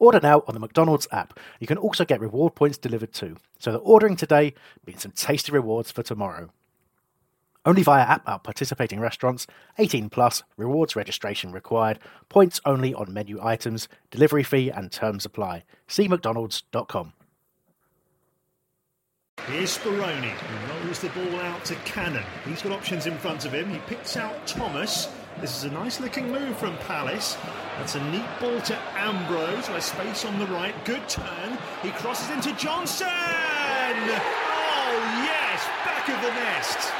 Order now on the McDonald's app. You can also get reward points delivered too. So the ordering today means some tasty rewards for tomorrow. Only via app at participating restaurants. 18 plus. Rewards registration required. Points only on menu items. Delivery fee and terms apply. See mcdonalds.com. Here's Speroni, who rolls the ball out to Cannon. He's got options in front of him. He picks out Thomas. This is a nice looking move from Palace. That's a neat ball to Ambrose. There's space on the right. Good turn. He crosses into Johnson. Oh, yes. Back of the nest.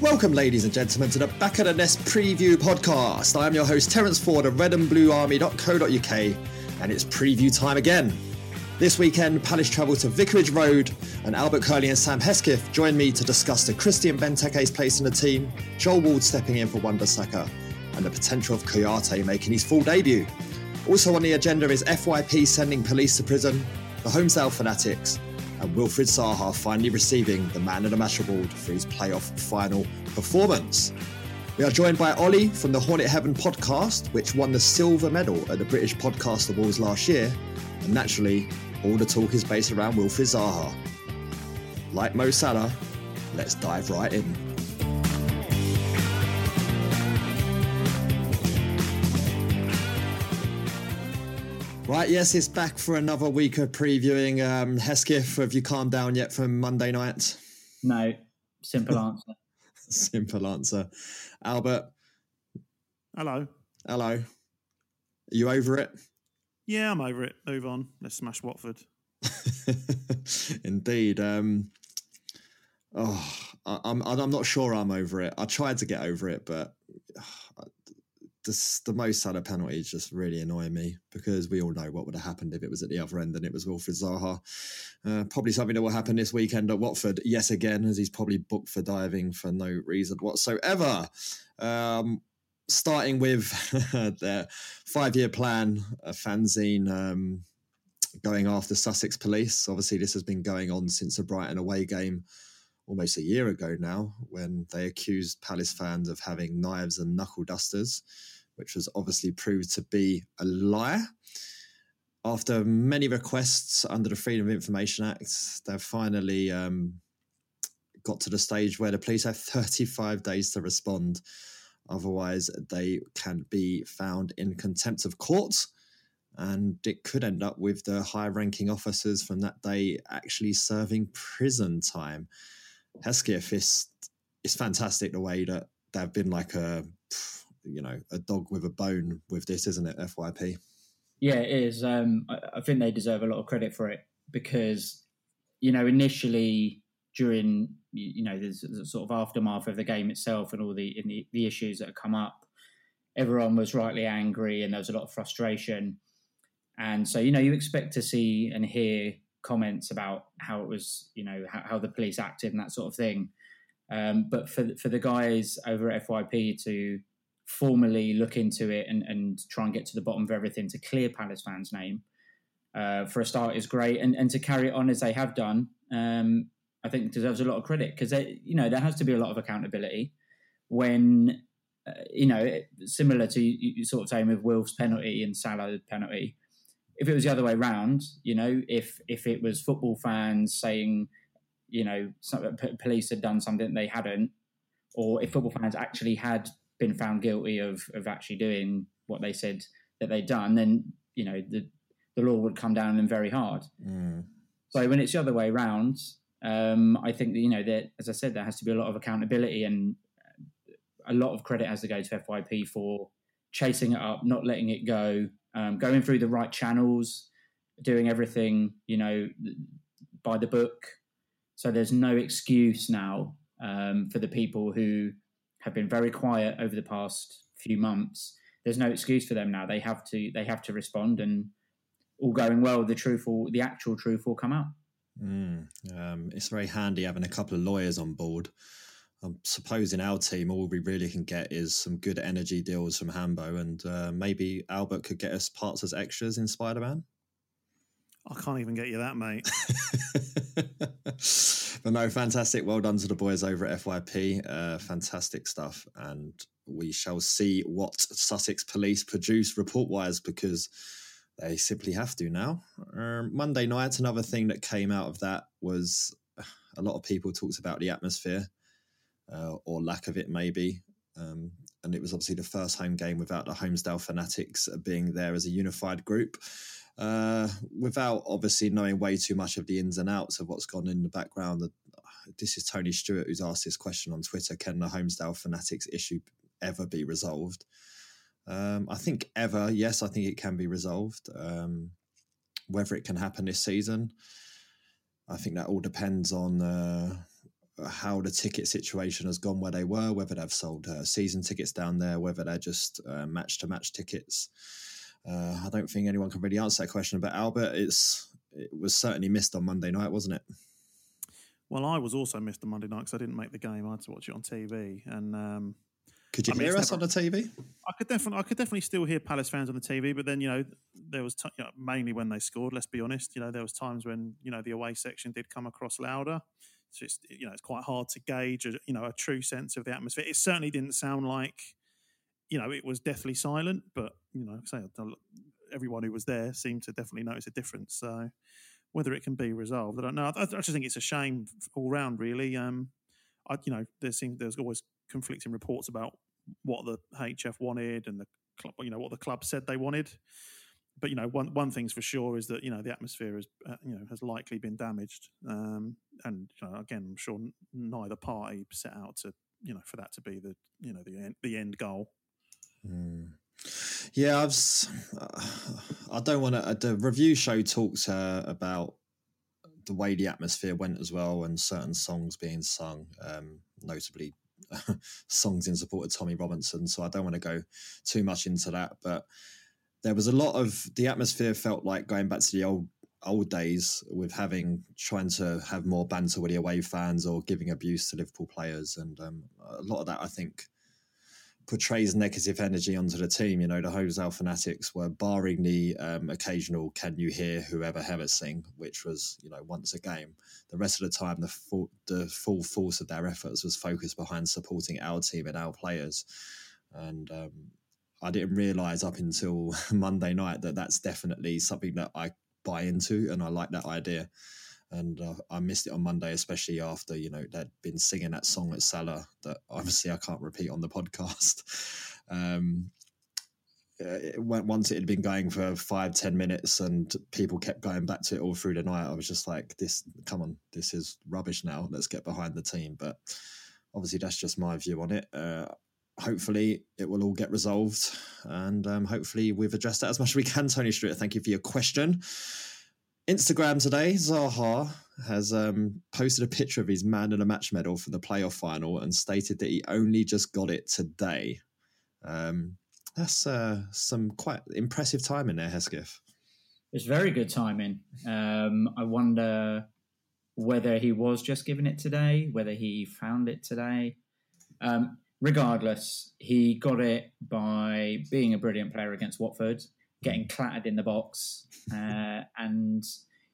Welcome, ladies and gentlemen, to the Back of the Nest preview podcast. I am your host, Terence Ford of redandbluearmy.co.uk, and it's preview time again. This weekend, Palace travel to Vicarage Road, and Albert Curley and Sam Hesketh join me to discuss the Christian Benteke's place in the team, Joel Ward stepping in for Wan-Bissaka, and the potential of Kouyaté making his full debut. Also on the agenda is FYP sending police to prison, the Holmesdale Fanatics, and Wilfried Zaha finally receiving the Man of the Match award for his playoff final performance. We are joined by Ollie from the Hornet Heaven podcast, which won the silver medal at the British Podcast Awards last year, and naturally, all the talk is based around Wilfried Zaha. Like Mo Salah, let's dive right in. Right, yes, it's back for another week of previewing. Um, Hesketh, have you calmed down yet from Monday night? No, simple answer. Simple answer. Albert, Hello. hello. Are you over it? Yeah, I'm over it. Move on. Let's smash Watford. Indeed. Um, oh, I, I'm I'm not sure I'm over it. I tried to get over it, but this, the Mo Salah penalties just really annoy me because we all know what would have happened if it was at the other end and it was Wilfried Zaha. Uh, probably something that will happen this weekend at Watford, yes again, as he's probably booked for diving for no reason whatsoever. Um, starting with their five-year plan, a fanzine um, going after Sussex Police. Obviously, this has been going on since the Brighton away game almost a year ago now, when they accused Palace fans of having knives and knuckle dusters, which was obviously proved to be a lie. After many requests under the Freedom of Information Act, they've finally um, got to the stage where the police have 35 days to respond. Otherwise, they can be found in contempt of court. And it could end up with the high ranking officers from that day actually serving prison time. Hesketh is it's fantastic the way that they've been like a you know a dog with a bone with this, isn't it? FYP. Yeah, it is. Um, I, I think they deserve a lot of credit for it because, you know, initially during you know the, the sort of aftermath of the game itself and all the, in the the issues that have come up, everyone was rightly angry and there was a lot of frustration, and so you know you expect to see and hear comments about how it was you know how, how the police acted and that sort of thing, um, but for for the guys over at FYP to formally look into it and, and try and get to the bottom of everything to clear Palace fans' name uh, for a start is great, and and to carry it on as they have done, um, I think deserves a lot of credit because you know there has to be a lot of accountability when uh, you know similar to you, you sort of saying with Wilf's penalty and Salah penalty. If it was the other way round, you know, if if it was football fans saying, you know, some, p- police had done something they hadn't, or if football fans actually had been found guilty of of actually doing what they said that they'd done, then you know the the law would come down on them very hard. Mm. So when it's the other way around, um, I think that you know that as I said, there has to be a lot of accountability and a lot of credit has to go to FYP for chasing it up, not letting it go, um, going through the right channels, doing everything you know by the book. So there's no excuse now um, for the people who have been very quiet over the past few months. There's no excuse for them now. They have to they have to respond, and all going well, the truth will the actual truth will come out. Mm. Um, it's very handy having a couple of lawyers on board. I'm supposing our team, all we really can get is some good energy deals from Hambo, and uh, maybe Albert could get us parts as extras in Spider Man. I can't even get you that, mate. but no, fantastic. Well done to the boys over at FYP. Uh, fantastic stuff. And we shall see what Sussex police produce report wise because they simply have to now. Um, Monday night, another thing that came out of that was a lot of people talked about the atmosphere uh, or lack of it, maybe. Um, and it was obviously the first home game without the Holmesdale Fanatics being there as a unified group. Uh, without obviously knowing way too much of the ins and outs of what's gone in the background, this is Tony Stewart who's asked this question on Twitter: Can the Holmesdale Fanatics issue ever be resolved? Um, I think ever, yes, I think it can be resolved. Um, whether it can happen this season, I think that all depends on uh, how the ticket situation has gone where they were, whether they've sold uh, season tickets down there, whether they're just match to match tickets. Uh, I don't think anyone can really answer that question. But Albert, it's it was certainly missed on Monday night, wasn't it? Well, I was also missed on Monday night because I didn't make the game. I had to watch it on TV, and um, could you I hear us never, on the TV? I could definitely, I could definitely still hear Palace fans on the TV. But then, you know, there was t- you know, mainly when they scored. Let's be honest. You know, there was times when you know the away section did come across louder. So it's you know it's quite hard to gauge a, you know a true sense of the atmosphere. It certainly didn't sound like you know it was deathly silent, but you know, say everyone who was there seemed to definitely notice a difference. So whether it can be resolved, I don't know. I, I just think it's a shame all round, really. Um, I, you know, there seems there's always conflicting reports about what the HF wanted and the club, you know, what the club said they wanted. But you know, one one thing's for sure is that you know the atmosphere has uh, you know has likely been damaged, um, and you know, again, I'm sure neither party set out to you know for that to be the you know the end, the end goal. Mm. Yeah, I've. Uh, I don't want to. Uh, the review show talks uh, about the way the atmosphere went as well, and certain songs being sung, um, notably songs in support of Tommy Robinson. So I don't want to go too much into that, but there was a lot of the atmosphere felt like going back to the old old days with having trying to have more banter with the away fans or giving abuse to Liverpool players, and um, a lot of that I think portrays negative energy onto the team. You know, the Holmesdale Fanatics were barring the um, occasional "Can you hear whoever have ever sing," which was you know once a game. The rest of the time, the full the full force of their efforts was focused behind supporting our team and our players. And um, I didn't realise up until Monday night that that's definitely something that I buy into, and I like that idea and uh, I missed it on Monday, especially after you know they'd been singing that song at Salah that obviously I can't repeat on the podcast. Um, it went, once it had been going for five ten minutes and people kept going back to it all through the night, I was just like, "This, come on, this is rubbish now. Let's get behind the team." But obviously, that's just my view on it. Uh, hopefully it will all get resolved and um, hopefully we've addressed that as much as we can tony stewart thank you for your question Instagram today, Zaha has um, posted a picture of his man in a match medal for the playoff final and stated that he only just got it today. Um, that's uh, some quite impressive timing there, Hesketh. It's very good timing. Um, I wonder whether he was just given it today, whether he found it today. Um, regardless, he got it by being a brilliant player against Watford getting clattered in the box uh, and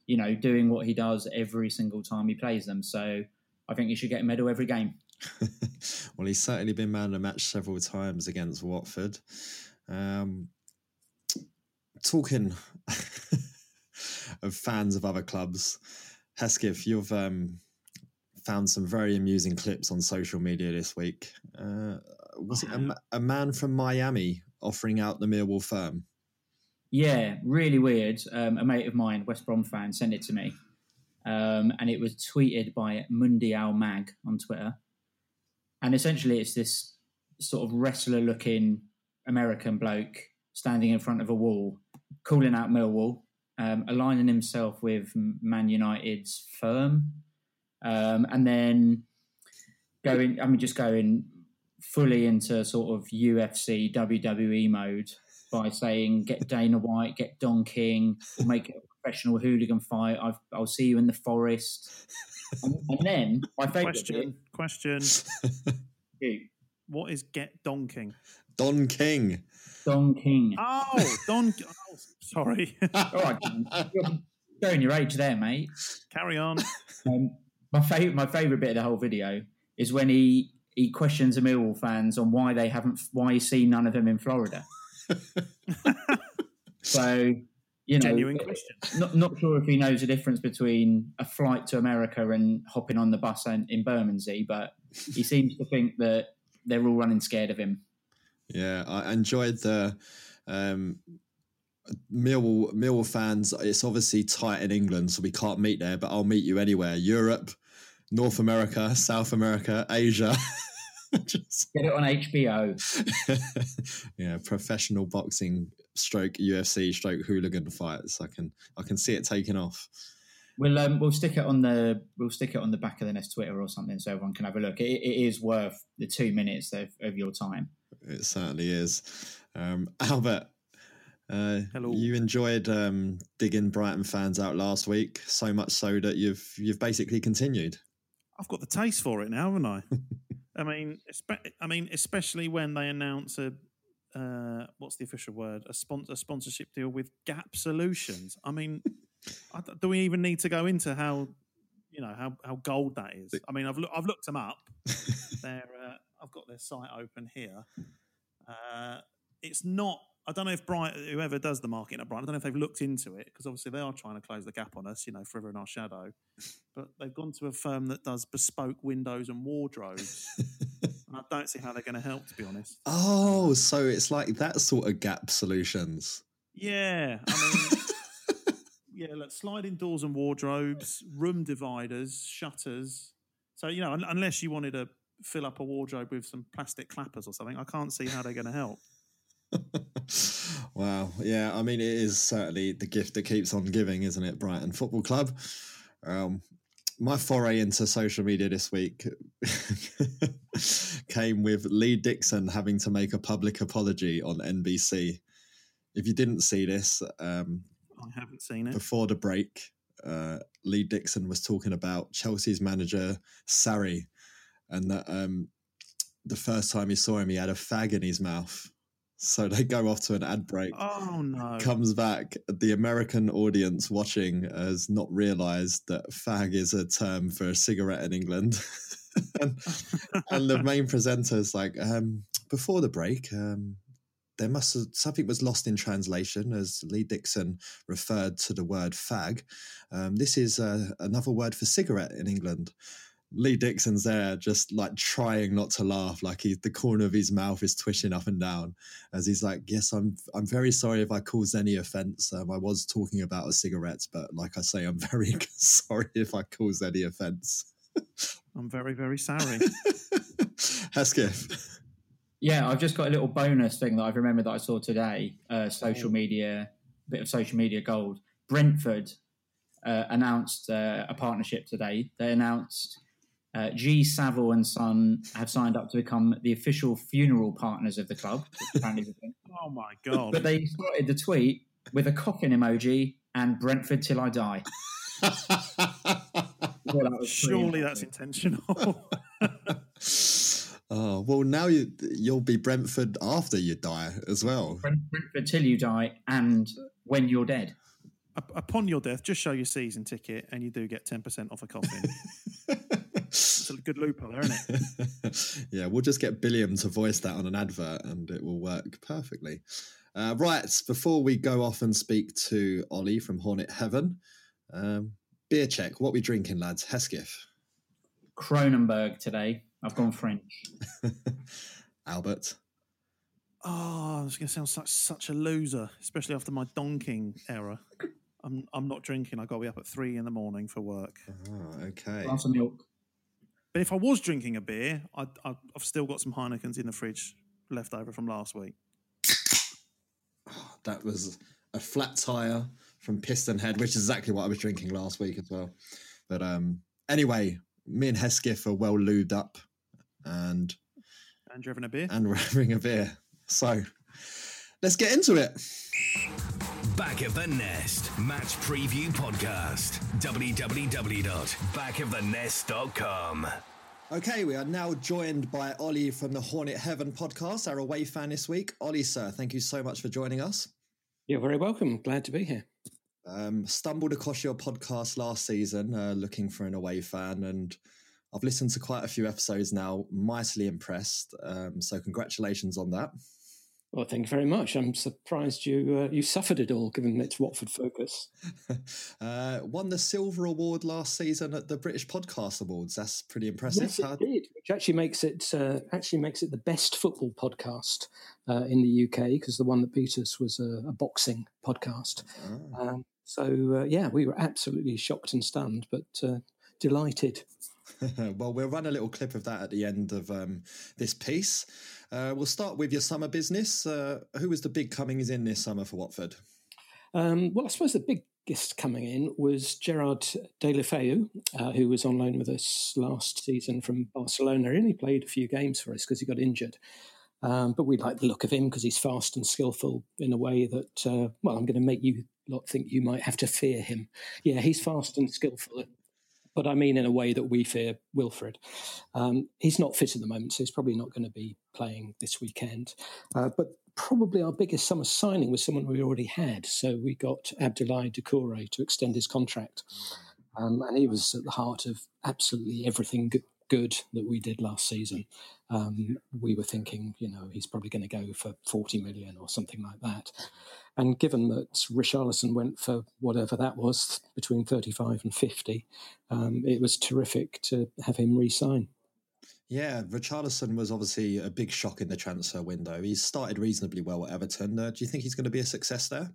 you know doing what he does every single time he plays them. So I think he should get a medal every game. well, he's certainly been man of the match several times against Watford. Um, talking of fans of other clubs, Hesketh, you've um, found some very amusing clips on social media this week. Uh, was it a, a, man from Miami offering out the Millwall firm? Yeah, really weird. Um, a mate of mine, West Brom fan, sent it to me, um, and it was tweeted by Mundial Mag on Twitter. And essentially, it's this sort of wrestler-looking American bloke standing in front of a wall, calling out Millwall, um, aligning himself with Man United's firm, um, and then going. I mean, just going fully into sort of UFC WWE mode by saying, "Get Dana White, get Don King, we'll make it a professional hooligan fight. I've, I'll see you in the forest." And, and then my favourite Question. Question. bit, What is get Don King? Don King. Don King. Oh, Don. Oh, sorry. All right, you're showing your age there, mate. Carry on. Um, my favorite, my favorite bit of the whole video is when he he questions the Millwall fans on why they haven't, why he's seen none of them in Florida. so, you know, Genuine question. not not sure if he knows the difference between a flight to America and hopping on the bus in, in Bermondsey, but he seems to think that they're all running scared of him. Yeah, I enjoyed the um, Millwall Millwall fans. It's obviously tight in England, so we can't meet there. But I'll meet you anywhere: Europe, North America, South America, Asia. Just, Get it on HBO. yeah, professional boxing, stroke UFC, stroke hooligan fights. I can I can see it taking off. We'll um, we'll stick it on the we'll stick it on the back of the next Twitter or something so everyone can have a look. It, it is worth the two minutes of, of your time. It certainly is. Um, Albert, uh, Hello. you enjoyed um, digging Brighton fans out last week, so much so that you've you've basically continued. I've got the taste for it now, haven't I? I mean, espe- I mean, especially when they announce a uh, what's the official word? A, spon- a sponsorship deal with Gap Solutions. I mean, I d- do we even need to go into how you know how, how gold that is? I mean, I've loo- I've looked them up. They're uh, I've got their site open here. Uh, it's not. I don't know if Bright, whoever does the marketing at Brighton, I don't know if they've looked into it because obviously they are trying to close the gap on us, you know, forever in our shadow. But they've gone to a firm that does bespoke windows and wardrobes. and I don't see how they're going to help, to be honest. Oh, so it's like that sort of gap solutions. Yeah, I mean, yeah, look, sliding doors and wardrobes, room dividers, shutters. So you know, un- unless you wanted to fill up a wardrobe with some plastic clappers or something, I can't see how they're going to help. wow. Yeah. I mean, it is certainly the gift that keeps on giving, isn't it? Brighton Football Club. Um, my foray into social media this week came with Lee Dixon having to make a public apology on NBC. If you didn't see this, um, I haven't seen it. before the break, uh, Lee Dixon was talking about Chelsea's manager Sarri, and that um, the first time he saw him, he had a fag in his mouth. So they go off to an ad break. Oh no! Comes back. The American audience watching has not realised that fag is a term for a cigarette in England. and, and the main presenter's like, um, before the break, um, there must have something was lost in translation as Lee Dixon referred to the word fag. Um, this is uh, another word for cigarette in England. Lee Dixon's there, just like trying not to laugh, like he the corner of his mouth is twitching up and down as he's like, "Yes, I'm I'm very sorry if I caused any offence. Um, I was talking about a cigarette, but like I say, I'm very sorry if I caused any offence. I'm very, very sorry. Hesketh. Yeah, I've just got a little bonus thing that I've remembered that I saw today. Uh, social media, bit of social media gold. Brentford uh, announced uh, a partnership today. They announced uh, G. Savile and Son have signed up to become the official funeral partners of the club. which apparently is a thing. oh my god! but they started the tweet with a coffin emoji and Brentford till I die. Well, that was Surely that's intentional. oh well, now you you'll be Brentford after you die as well. Brent- Brentford till you die and when you're dead. Upon your death, just show your season ticket, and you do get ten percent off a coffin. It's a good loophole, there, isn't it? yeah, we'll just get Billiam to voice that on an advert and it will work perfectly. Uh, right, before we go off and speak to Ollie from Hornet Heaven, um, beer check. What we drinking, lads? Hesketh, Kronenbourg today. I've gone French. Albert. Oh, I was going to sound such such a loser, especially after my donking era. I'm I'm not drinking. I got to be up at three in the morning for work. Ah, okay. Glass of milk. But if I was drinking a beer, I, I've still got some Heinekens in the fridge left over from last week. That was a flat tire from Piston Head, which is exactly what I was drinking last week as well. But um, anyway, me and Hesketh are well lubed up and And you're having a beer? and we're having a beer. So let's get into it. Back of the Nest Match Preview Podcast. www.backofthenest.com. Okay, we are now joined by Ollie from the Hornet Heaven podcast, our away fan this week. Ollie, sir, thank you so much for joining us. You're very welcome. Glad to be here. Um, stumbled across your podcast last season uh, looking for an away fan, and I've listened to quite a few episodes now. Mightily impressed. Um, so, congratulations on that. Well, thank you very much. I'm surprised you uh, you suffered it all, given its Watford focus. uh, won the silver award last season at the British Podcast Awards. That's pretty impressive. Yes, it did, which actually makes it uh, actually makes it the best football podcast uh, in the UK because the one that beat us was a, a boxing podcast. Ah. Um, so uh, yeah, we were absolutely shocked and stunned, but uh, delighted. well, we'll run a little clip of that at the end of um, this piece. Uh, we'll start with your summer business. Uh, who was the big comings in this summer for Watford? Um, well, I suppose the biggest coming in was Gerard Deulofeu, uh, who was on loan with us last season from Barcelona. He only played a few games for us because he got injured. Um, but we like the look of him because he's fast and skillful in a way that, uh, well, I'm going to make you lot think you might have to fear him. Yeah, he's fast and skillful, but I mean in a way that we fear Wilfred. Um, he's not fit at the moment, so he's probably not going to be playing this weekend. Uh, but probably our biggest summer signing was someone we already had. So we got Abdoulaye Doucouré to extend his contract. Um, and he was at the heart of absolutely everything good that we did last season. Um, we were thinking, you know, he's probably going to go for 40 million or something like that. And given that Richarlison went for whatever that was, between 35 and 50, um, it was terrific to have him re sign. Yeah, Richarlison was obviously a big shock in the transfer window. He started reasonably well at Everton. Uh, do you think he's going to be a success there?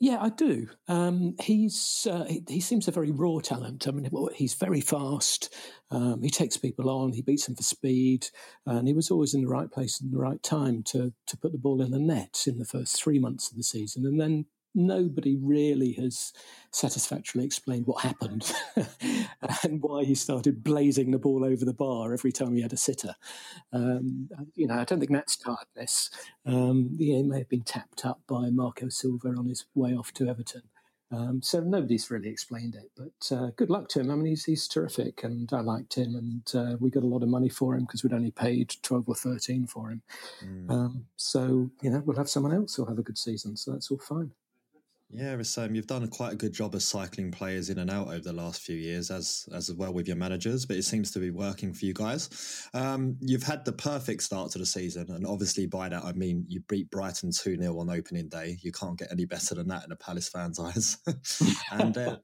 Yeah, I do. Um, he's uh, he, he, seems a very raw talent. I mean, he's very fast. Um, he takes people on. He beats them for speed, and he was always in the right place in the right time to to put the ball in the net in the first three months of the season. And then nobody really has satisfactorily explained what happened and why he started blazing the ball over the bar every time he had a sitter. Um, you know, I don't think that's tiredness. Um, yeah, he may have been tapped up by Marco Silva on his way off to Everton. Um, so nobody's really explained it, but uh, good luck to him. I mean, he's, he's terrific, and I liked him, and uh, we got a lot of money for him because we'd only paid twelve or thirteen for him. Mm. Um, so you know, we'll have someone else who'll have a good season. So that's all fine. Yeah, it's, um, you've done quite a good job of cycling players in and out over the last few years, as as well with your managers. But it seems to be working for you guys. Um, you've had the perfect start to the season, and obviously by that I mean you beat Brighton two 0 on opening day. You can't get any better than that in a Palace fan's eyes. and uh,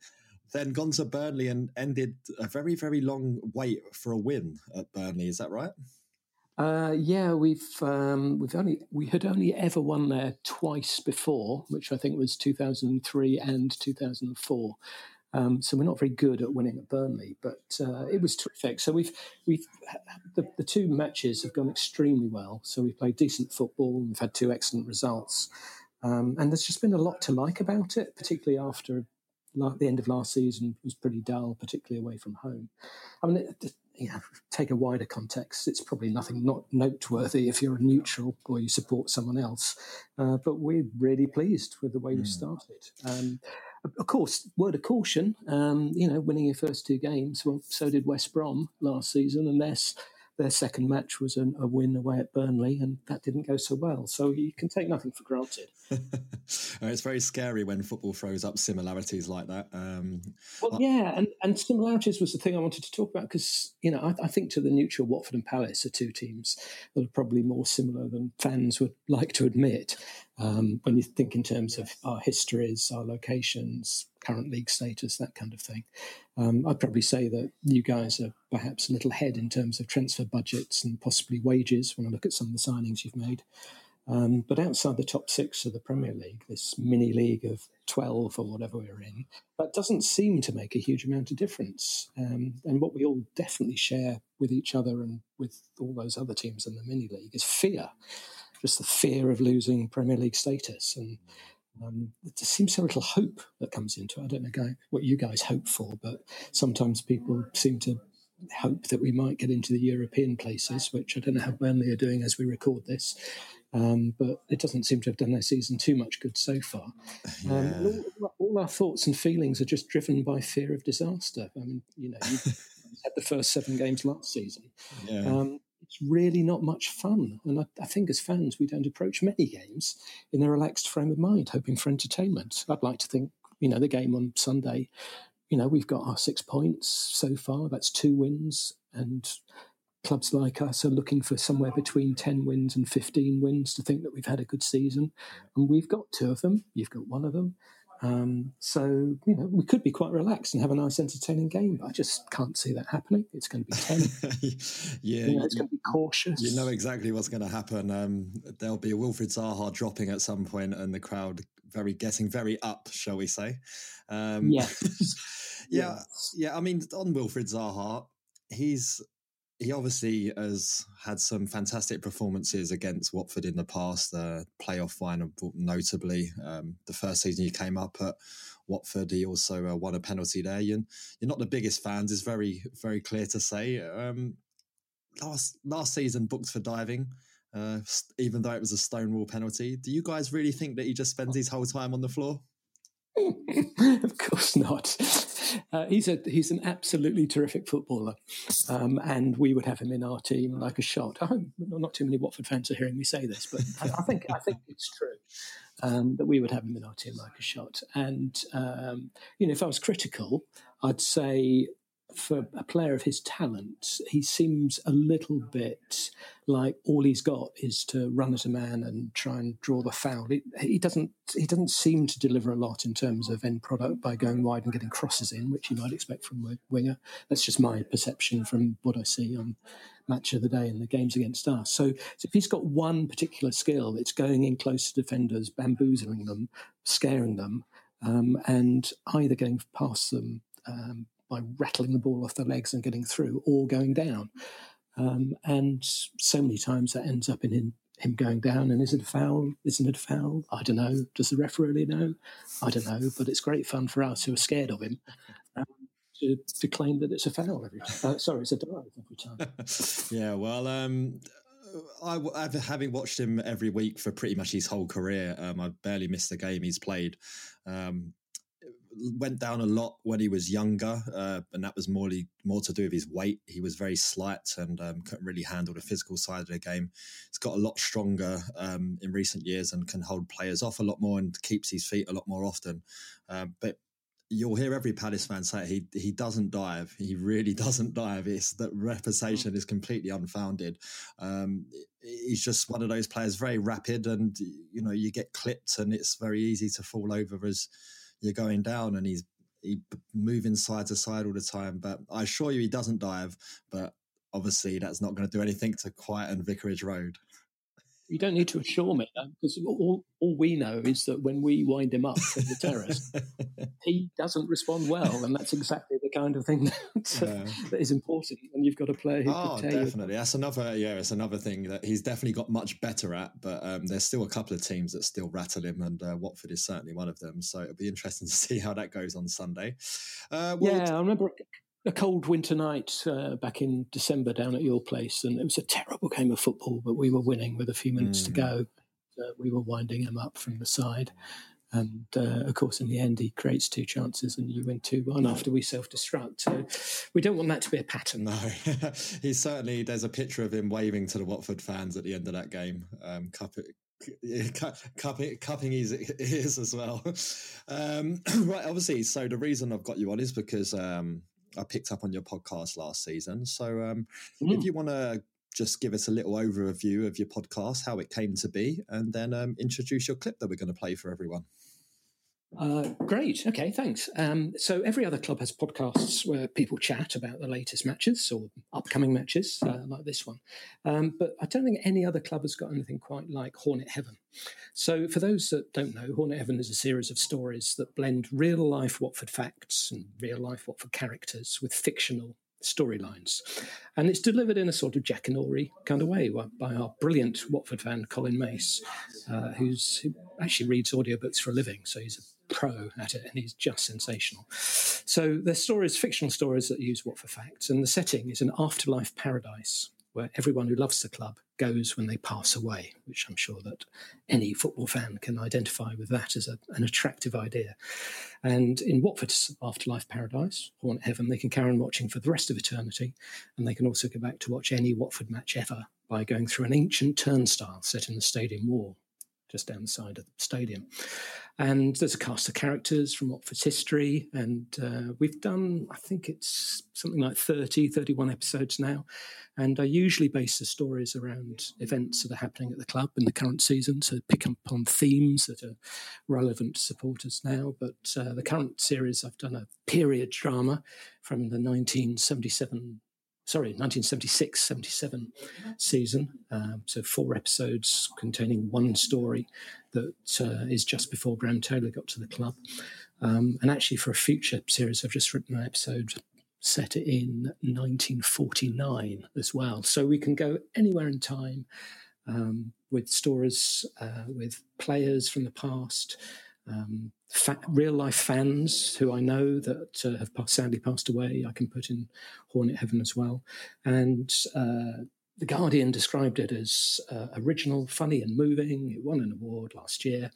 then gone to Burnley and ended a very very long wait for a win at Burnley. Is that right? Uh, yeah, we've um, we've only we had only ever won there twice before, which I think was 2003 and 2004. Um, so we're not very good at winning at Burnley, but uh, it was terrific. So we've we've the, the two matches have gone extremely well. So we've played decent football. We've had two excellent results, um, and there's just been a lot to like about it, particularly after the end of last season was pretty dull, particularly away from home. I mean, you know, take a wider context, it's probably nothing not noteworthy if you're a neutral or you support someone else. Uh, but we're really pleased with the way mm. we started. Um, of course, word of caution, um, you know, winning your first two games. Well, so did West Brom last season, and there's their second match was an, a win away at Burnley, and that didn't go so well. So you can take nothing for granted. it's very scary when football throws up similarities like that. Um, well, yeah, and, and similarities was the thing I wanted to talk about because you know I, I, think to the neutral Watford and Palace are two teams that are probably more similar than fans would like to admit. Um, when you think in terms of our histories, our locations, current league status, that kind of thing, um, I'd probably say that you guys are perhaps a little ahead in terms of transfer budgets and possibly wages when I look at some of the signings you've made. Um, but outside the top six of the Premier League, this mini league of 12 or whatever we're in, that doesn't seem to make a huge amount of difference. Um, and what we all definitely share with each other and with all those other teams in the mini league is fear just the fear of losing Premier League status. And um, there seems so little hope that comes into it. I don't know what you guys hope for, but sometimes people seem to hope that we might get into the European places, which I don't know how Burnley are doing as we record this. Um, but it doesn't seem to have done their season too much good so far. Um, all, all, our thoughts and feelings are just driven by fear of disaster. I mean, you know, you had the first seven games last season. Yeah. Um, it's really not much fun. And I, I, think as fans, we don't approach many games in a relaxed frame of mind, hoping for entertainment. I'd like to think, you know, the game on Sunday, you know, we've got our six points so far. That's two wins. And clubs like us are looking for somewhere between 10 wins and 15 wins to think that we've had a good season. And we've got two of them. You've got one of them. Um, so, you know, we could be quite relaxed and have a nice, entertaining game, but I just can't see that happening. It's going to be 10. yeah. You know, it's going to be cautious. You know exactly what's going to happen. Um, there'll be a Wilfried Zaha dropping at some point and the crowd very getting very up, shall we say. Um, yeah. Yes. Yeah. I mean, on Wilfried Zaha, he's he obviously has had some fantastic performances against Watford in the past, uh, playoff final notably. Um, the first season he came up at Watford, he also uh, won a penalty there. You're, you're not the biggest fans, it's very, very clear to say. Um, last last season, booked for diving, uh, even though it was a stonewall penalty. Do you guys really think that he just spends his whole time on the floor? of course not. Uh, he's a he's an absolutely terrific footballer, um, and we would have him in our team like a shot. I hope not too many Watford fans are hearing me say this, but I, I think I think it's true um, that we would have him in our team like a shot. And um, you know, if I was critical, I'd say for a player of his talent, he seems a little bit like all he's got is to run at a man and try and draw the foul. He, doesn't he doesn't seem to deliver a lot in terms of end product by going wide and getting crosses in, which you might expect from a winger. That's just my perception from what I see on match of the day and the games against us. So, so if he's got one particular skill, it's going in close to defenders, bamboozling them, scaring them, um, and either getting past them. Um, by rattling the ball off the legs and getting through or going down. Um, and so many times that ends up in him, him, going down. And is it a foul? Isn't it a foul? I don't know. Does the referee know? I don't know. But it's great fun for us who are scared of him. Um, to, to, claim that it's a foul every time. Uh, sorry, it's a dive every time. yeah, well, um, I, have having watched him every week for pretty much his whole career, um, I've barely missed a game he's played. Um, went down a lot when he was younger, uh, and that was more more to do with his weight. He was very slight and um, couldn't really handle the physical side of the game. He's got a lot stronger um, in recent years and can hold players off a lot more and keeps his feet a lot more often. Uh, but you'll hear every Palace fan say he he doesn't dive. He really doesn't dive. It's that reputation is completely unfounded. Um, he's just one of those players, very rapid, and you know you get clipped, and it's very easy to fall over as you're going down and he's he moving side to side all the time. But I assure you, he doesn't dive. But obviously, that's not going to do anything to quieten Vicarage Road. You don't need to assure me because all, all we know is that when we wind him up from the terrace, he doesn't respond well, and that's exactly the kind of thing that, yeah. that is important. And you've got a player who oh, definitely. You. That's another yeah, it's another thing that he's definitely got much better at. But um, there's still a couple of teams that still rattle him, and uh, Watford is certainly one of them. So it'll be interesting to see how that goes on Sunday. Uh, yeah, I remember a cold winter night uh, back in December down at your place, and it was a terrible game of football, but we were winning with a few minutes mm. to go. Uh, we were winding him up from the side. And uh, of course, in the end, he creates two chances, and you win 2 1 after we self destruct. So we don't want that to be a pattern. No, he certainly, there's a picture of him waving to the Watford fans at the end of that game, um, cup, cupping, cupping his ears as well. Um, right, obviously. So the reason I've got you on is because um, I picked up on your podcast last season. So um, mm. if you want to just give us a little overview of your podcast, how it came to be, and then um, introduce your clip that we're going to play for everyone. Uh, great. Okay, thanks. Um, so every other club has podcasts where people chat about the latest matches or upcoming matches, uh, like this one. Um, but I don't think any other club has got anything quite like Hornet Heaven. So for those that don't know, Hornet Heaven is a series of stories that blend real life Watford facts and real life Watford characters with fictional storylines. And it's delivered in a sort of Jackanory kind of way by our brilliant Watford fan, Colin Mace, uh, who's, who actually reads audiobooks for a living. So he's a pro at it and he's just sensational. So the stories, fictional stories that use Watford facts, and the setting is an afterlife paradise where everyone who loves the club goes when they pass away, which I'm sure that any football fan can identify with that as a, an attractive idea. And in Watford's afterlife paradise, Hornet Heaven, they can carry on watching for the rest of eternity, and they can also go back to watch any Watford match ever by going through an ancient turnstile set in the stadium wall just down the side of the stadium. And there's a cast of characters from Watford's history. And uh, we've done, I think it's something like 30, 31 episodes now. And I usually base the stories around events that are happening at the club in the current season. So pick up on themes that are relevant to supporters now. But uh, the current series, I've done a period drama from the 1977 sorry, 1976 77 season. Um, so, four episodes containing one story that uh, is just before Graham Taylor got to the club. Um, and actually, for a future series, I've just written an episode set in 1949 as well. So, we can go anywhere in time. Um, with stories, uh, with players from the past, um, fa- real life fans who I know that uh, have sadly passed away. I can put in Hornet Heaven as well. And uh, The Guardian described it as uh, original, funny, and moving. It won an award last year.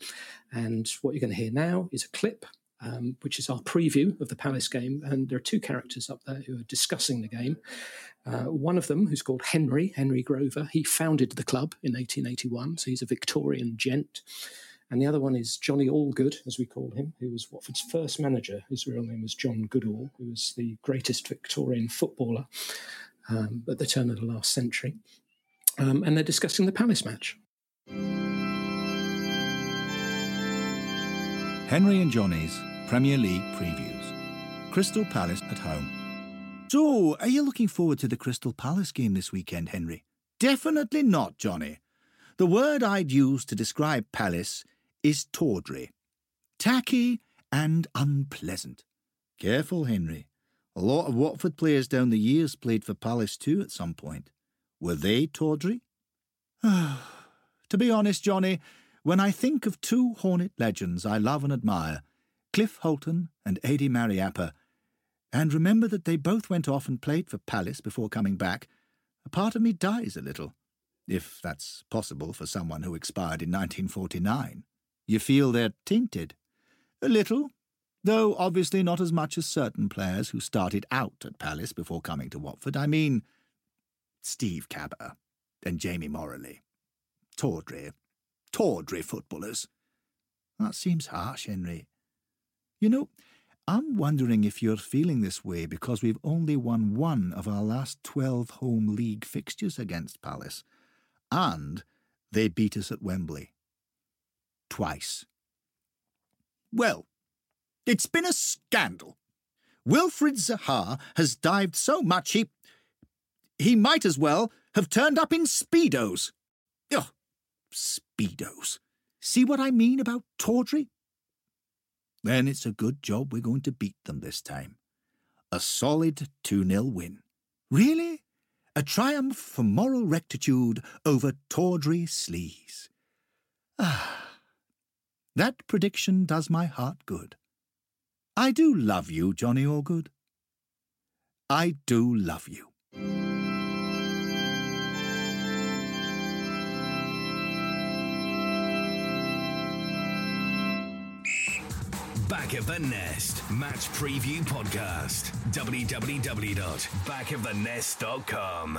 And what you're going to hear now is a clip. Um, which is our preview of the Palace game. And there are two characters up there who are discussing the game. Uh, one of them, who's called Henry, Henry Grover, he founded the club in 1881, so he's a Victorian gent. And the other one is Johnny Allgood, as we call him, who was Watford's first manager. His real name was John Goodall, who was the greatest Victorian footballer um, at the turn of the last century. Um, and they're discussing the Palace match. Henry and Johnny's Premier League previews. Crystal Palace at home. So, are you looking forward to the Crystal Palace game this weekend, Henry? Definitely not, Johnny. The word I'd use to describe Palace is tawdry, tacky and unpleasant. Careful, Henry. A lot of Watford players down the years played for Palace too at some point. Were they tawdry? to be honest, Johnny, when I think of two Hornet legends I love and admire, Cliff Holton and Adi Mariappa, and remember that they both went off and played for Palace before coming back, a part of me dies a little, if that's possible for someone who expired in 1949. You feel they're tainted? A little, though obviously not as much as certain players who started out at Palace before coming to Watford. I mean, Steve Kabba and Jamie Moralee. Tawdry, tawdry footballers. That seems harsh, Henry. You know, I'm wondering if you're feeling this way because we've only won one of our last 12 home league fixtures against Palace, and they beat us at Wembley twice. Well, it's been a scandal. Wilfred Zaha has dived so much he. he might as well have turned up in Speedos. Ugh, Speedos. See what I mean about tawdry? Then it's a good job we're going to beat them this time. A solid 2 0 win. Really? A triumph for moral rectitude over tawdry sleaze. Ah. That prediction does my heart good. I do love you, Johnny Allgood. I do love you. Back of the Nest Match Preview Podcast. www.backofthenest.com.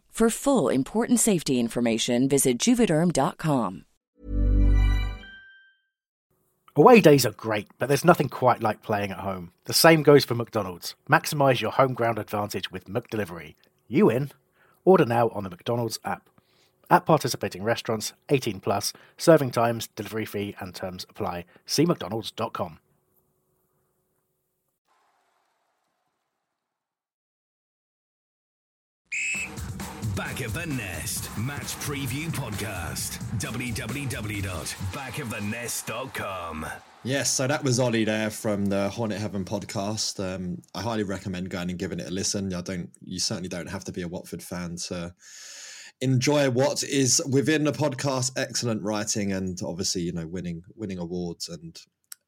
For full important safety information, visit juvederm.com. Away days are great, but there's nothing quite like playing at home. The same goes for McDonald's. Maximise your home ground advantage with McDelivery. You in? Order now on the McDonald's app. At participating restaurants, 18 plus, serving times, delivery fee, and terms apply. See McDonald's.com. Back of the Nest Match Preview Podcast. www.backofthenest.com. Yes, so that was Ollie there from the Hornet Heaven podcast. Um, I highly recommend going and giving it a listen. I don't, you certainly don't have to be a Watford fan to enjoy what is within the podcast. Excellent writing and obviously, you know, winning winning awards and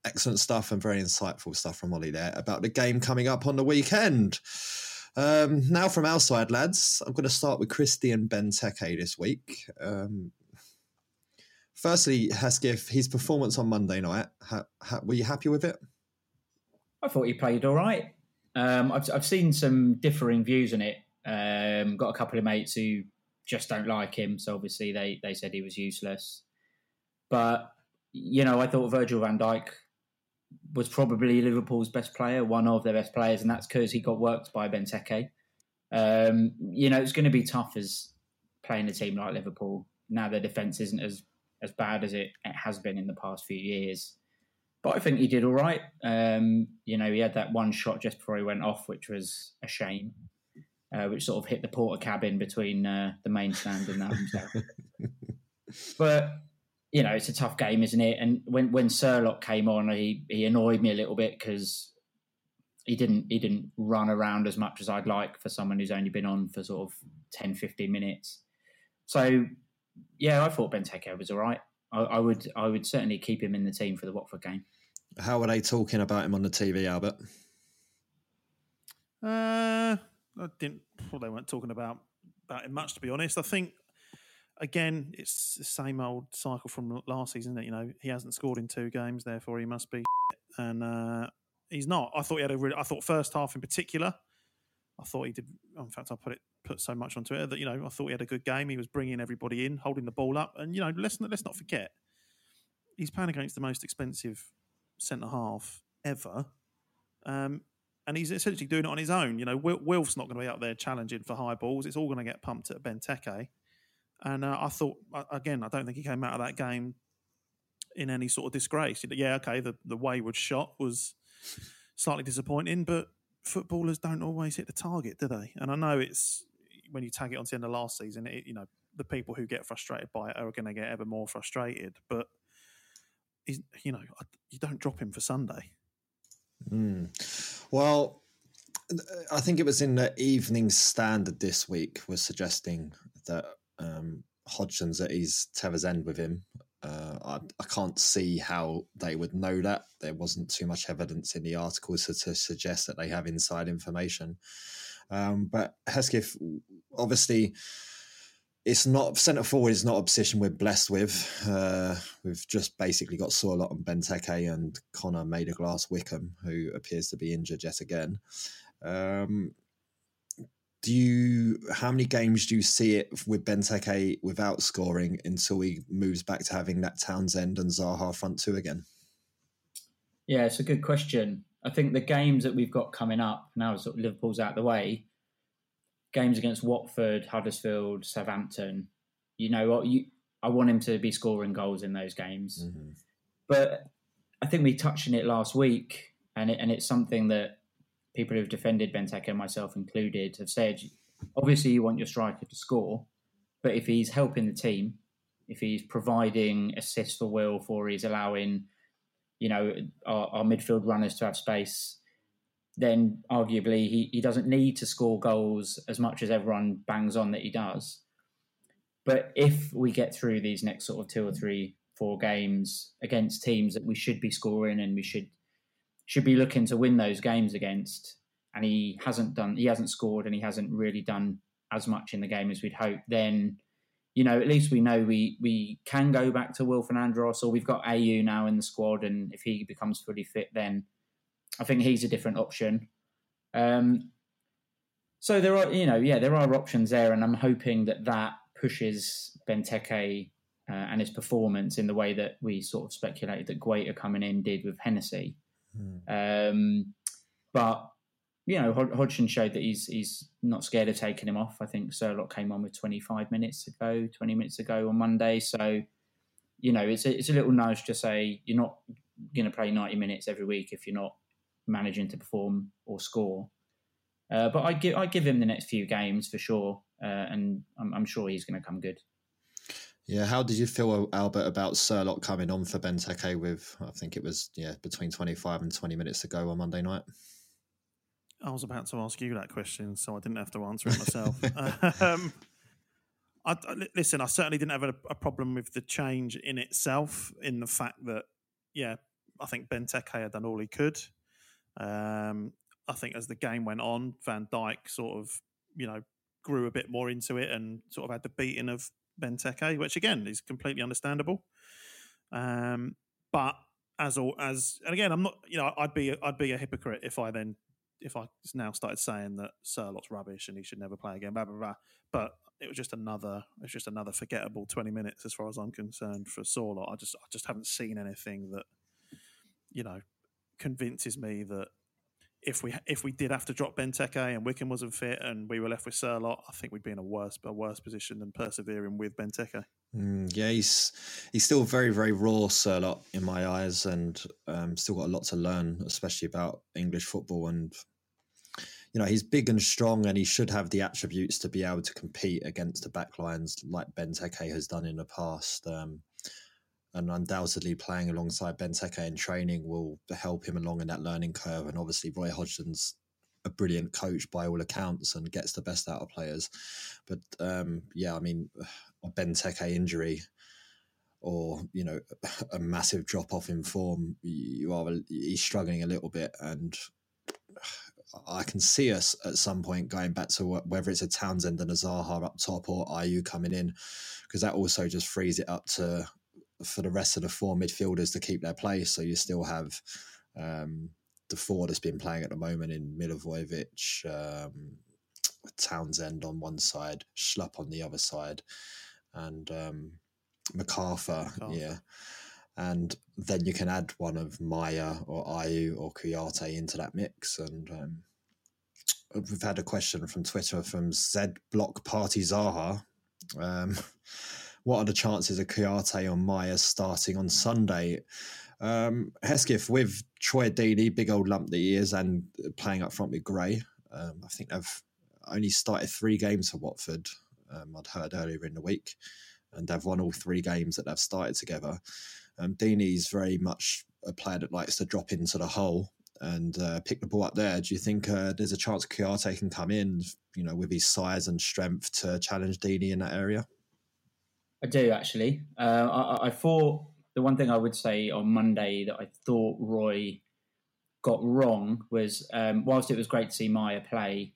excellent stuff and very insightful stuff from Ollie there about the game coming up on the weekend. Um, now from our side, lads, I'm going to start with Christy Christian Benteke this week. Um, firstly, Hesketh, his performance on Monday night, ha, ha, were you happy with it? I thought he played all right. Um, I've, I've seen some differing views on it. Um, got a couple of mates who just don't like him, so obviously they, they said he was useless. But, you know, I thought Virgil van Dijk was probably Liverpool's best player, one of their best players, and that's because he got worked by Benteke. Um, you know, it's going to be tough as playing a team like Liverpool. Now their defence isn't as as bad as it, it has been in the past few years. But I think he did all right. Um, you know, he had that one shot just before he went off, which was a shame, uh, which sort of hit the porter cabin between uh, the main stand and that. but you know, it's a tough game, isn't it? And when when Sørloth came on, he he annoyed me a little bit because he didn't he didn't run around as much as I'd like for someone who's only been on for sort of 10, 15 minutes. So yeah, I thought Benteke was all right. I, I would I would certainly keep him in the team for the Watford game. How are they talking about him on the TV, Albert? Uh, I didn't. Well, they weren't talking about about him much, to be honest. I think again, it's the same old cycle from last season. That you know he hasn't scored in two games, therefore he must be, and uh, he's not. I thought he had a really. I thought first half in particular, I thought he did. In fact, I put it put so much on it that you know I thought he had a good game. He was bringing everybody in, holding the ball up, and you know let's let's not forget he's playing against the most expensive centre half ever. Um, and he's essentially doing it on his own. You know, Wilf's not going to be up there challenging for high balls. It's all going to get pumped at Benteke. And uh, I thought, again, I don't think he came out of that game in any sort of disgrace. Yeah, okay, the, the wayward shot was slightly disappointing, but footballers don't always hit the target, do they? And I know it's when you tag it onto the end of last season, it, you know, the people who get frustrated by it are going to get ever more frustrated. But, you know, you don't drop him for Sunday. Mm. Well, I think it was in the Evening Standard this week was suggesting that um, Hodgson's at his tether's end with him. Uh, I, I, can't see how they would know that. There wasn't too much evidence in the articles to, to suggest that they have inside information. Um, but Hesketh, obviously, it's not centre forward is not a position we're blessed with. Uh, we've just basically got Sørloth on Benteke and Connor Maderglass Wickham, who appears to be injured yet again. Um, do you how many games do you see it with Benteke without scoring until he moves back to having that Townsend and Zaha front two again? Yeah, it's a good question. I think the games that we've got coming up now, sort of Liverpool's out of the way. games against Watford, Huddersfield, Southampton, you know what you I want him to be scoring goals in those games. Mm-hmm. But I think we touched on it last week, and it, and it's something that people who've defended Benteke, myself included, have said. Obviously, you want your striker to score, but if he's helping the team, if he's providing assists for Will, or he's allowing, you know, our, our midfield runners to have space, then arguably he, he doesn't need to score goals as much as everyone bangs on that he does. But if we get through these next sort of two or three, four games against teams that we should be scoring and we should should be looking to win those games against, and he hasn't done, he hasn't scored, and he hasn't really done as much in the game as we'd hope, then you know at least we know we we can go back to Wilfred Andros, or we've got Ayew now in the squad, and if he becomes fully fit, then I think he's a different option. Um, so there are, you know, yeah, there are options there, and I'm hoping that that pushes Benteke uh, and his performance in the way that we sort of speculated that Guaita coming in did with Hennessy. Mm. Um, but you know, Hodgson showed that he's he's not scared of taking him off. I think Sørloth came on with 25 minutes ago, 20 minutes ago on Monday. So, you know, it's a, it's a little nudge to say you're not going to play 90 minutes every week if you're not managing to perform or score. Uh, but I give I give him the next few games for sure, uh, and I'm, I'm, sure he's going to come good. Yeah, how did you feel, Albert, about Sørloth coming on for Benteke with I think it was yeah between 25 and 20 minutes ago on Monday night? I was about to ask you that question, so I didn't have to answer it myself. um, I, listen, I certainly didn't have a, a, problem with the change in itself, in the fact that, yeah, I think Benteke had done all he could. Um, I think as the game went on, Van Dijk sort of, you know, grew a bit more into it and sort of had the beating of Benteke, which again is completely understandable. Um, but as all as and again, I'm not, you know, I'd be I'd be a hypocrite if I then if I now started saying that Sørloth's rubbish and he should never play again, blah blah blah. But it was just another it was just another forgettable twenty minutes as far as I'm concerned for Sørloth. I just I just haven't seen anything that you know convinces me that if we if we did have to drop Benteke and Wickham wasn't fit and we were left with Sørloth, I think we'd be in a worse a worse position than persevering with Benteke. Mm, yeah, he's he's still very very raw Sørloth in my eyes, and um, still got a lot to learn, especially about English football. And you know, he's big and strong, and he should have the attributes to be able to compete against the backlines like Benteke has done in the past. Um, and undoubtedly playing alongside Benteke in training will help him along in that learning curve. And obviously, Roy Hodgson's a brilliant coach by all accounts and gets the best out of players. But um, yeah, I mean, a Benteke injury or you know a massive drop off in form, you are he's struggling a little bit, and I can see us at some point going back to whether it's a Townsend and a Zaha up top or Ayew coming in, because that also just frees it up to for the rest of the four midfielders to keep their place. So you still have um, the four that's been playing at the moment in Milivojevic, um, Townsend on one side, Schlupp on the other side, and um, McArthur, McArthur, yeah. And then you can add one of Meyer or Ayew or Kouyaté into that mix. And um, we've had a question from Twitter from Z Block Party Zaha. Um, what are the chances of Kouyaté or Meyer starting on Sunday? Um, Hesketh with Troy Deeney, big old lump that he is, and playing up front with Gray. Um, I think they've only started three games for Watford. Um, I'd heard earlier in the week, and they've won all three games that they've started together. Um, Deeney's very much a player that likes to drop into the hole and uh, pick the ball up there. Do you think uh, there's a chance Kouyaté can come in, you know, with his size and strength to challenge Deeney in that area? I do actually. Uh, I, I, thought the one thing I would say on Monday that I thought Roy got wrong was um, whilst it was great to see Meyer play,